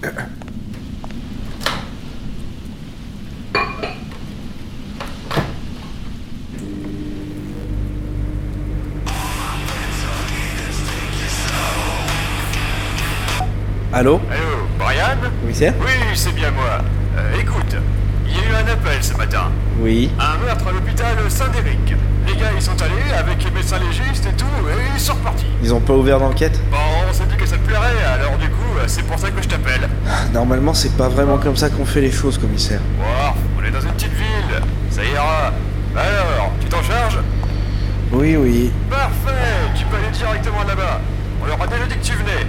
Allô Allô, Brian Oui, c'est Oui, c'est bien moi. Euh, écoute, il y a eu un appel ce matin. Oui. Un meurtre à l'hôpital Saint-Déric. Les gars, ils sont allés avec les médecins légistes et tout, et ils sont repartis. Ils ont pas ouvert d'enquête? Normalement, c'est pas vraiment comme ça qu'on fait les choses, commissaire. Wow, on est dans une petite ville, ça ira. Alors, tu t'en charges? Oui, oui. Parfait, tu peux aller directement là-bas. On leur a déjà dit que tu venais.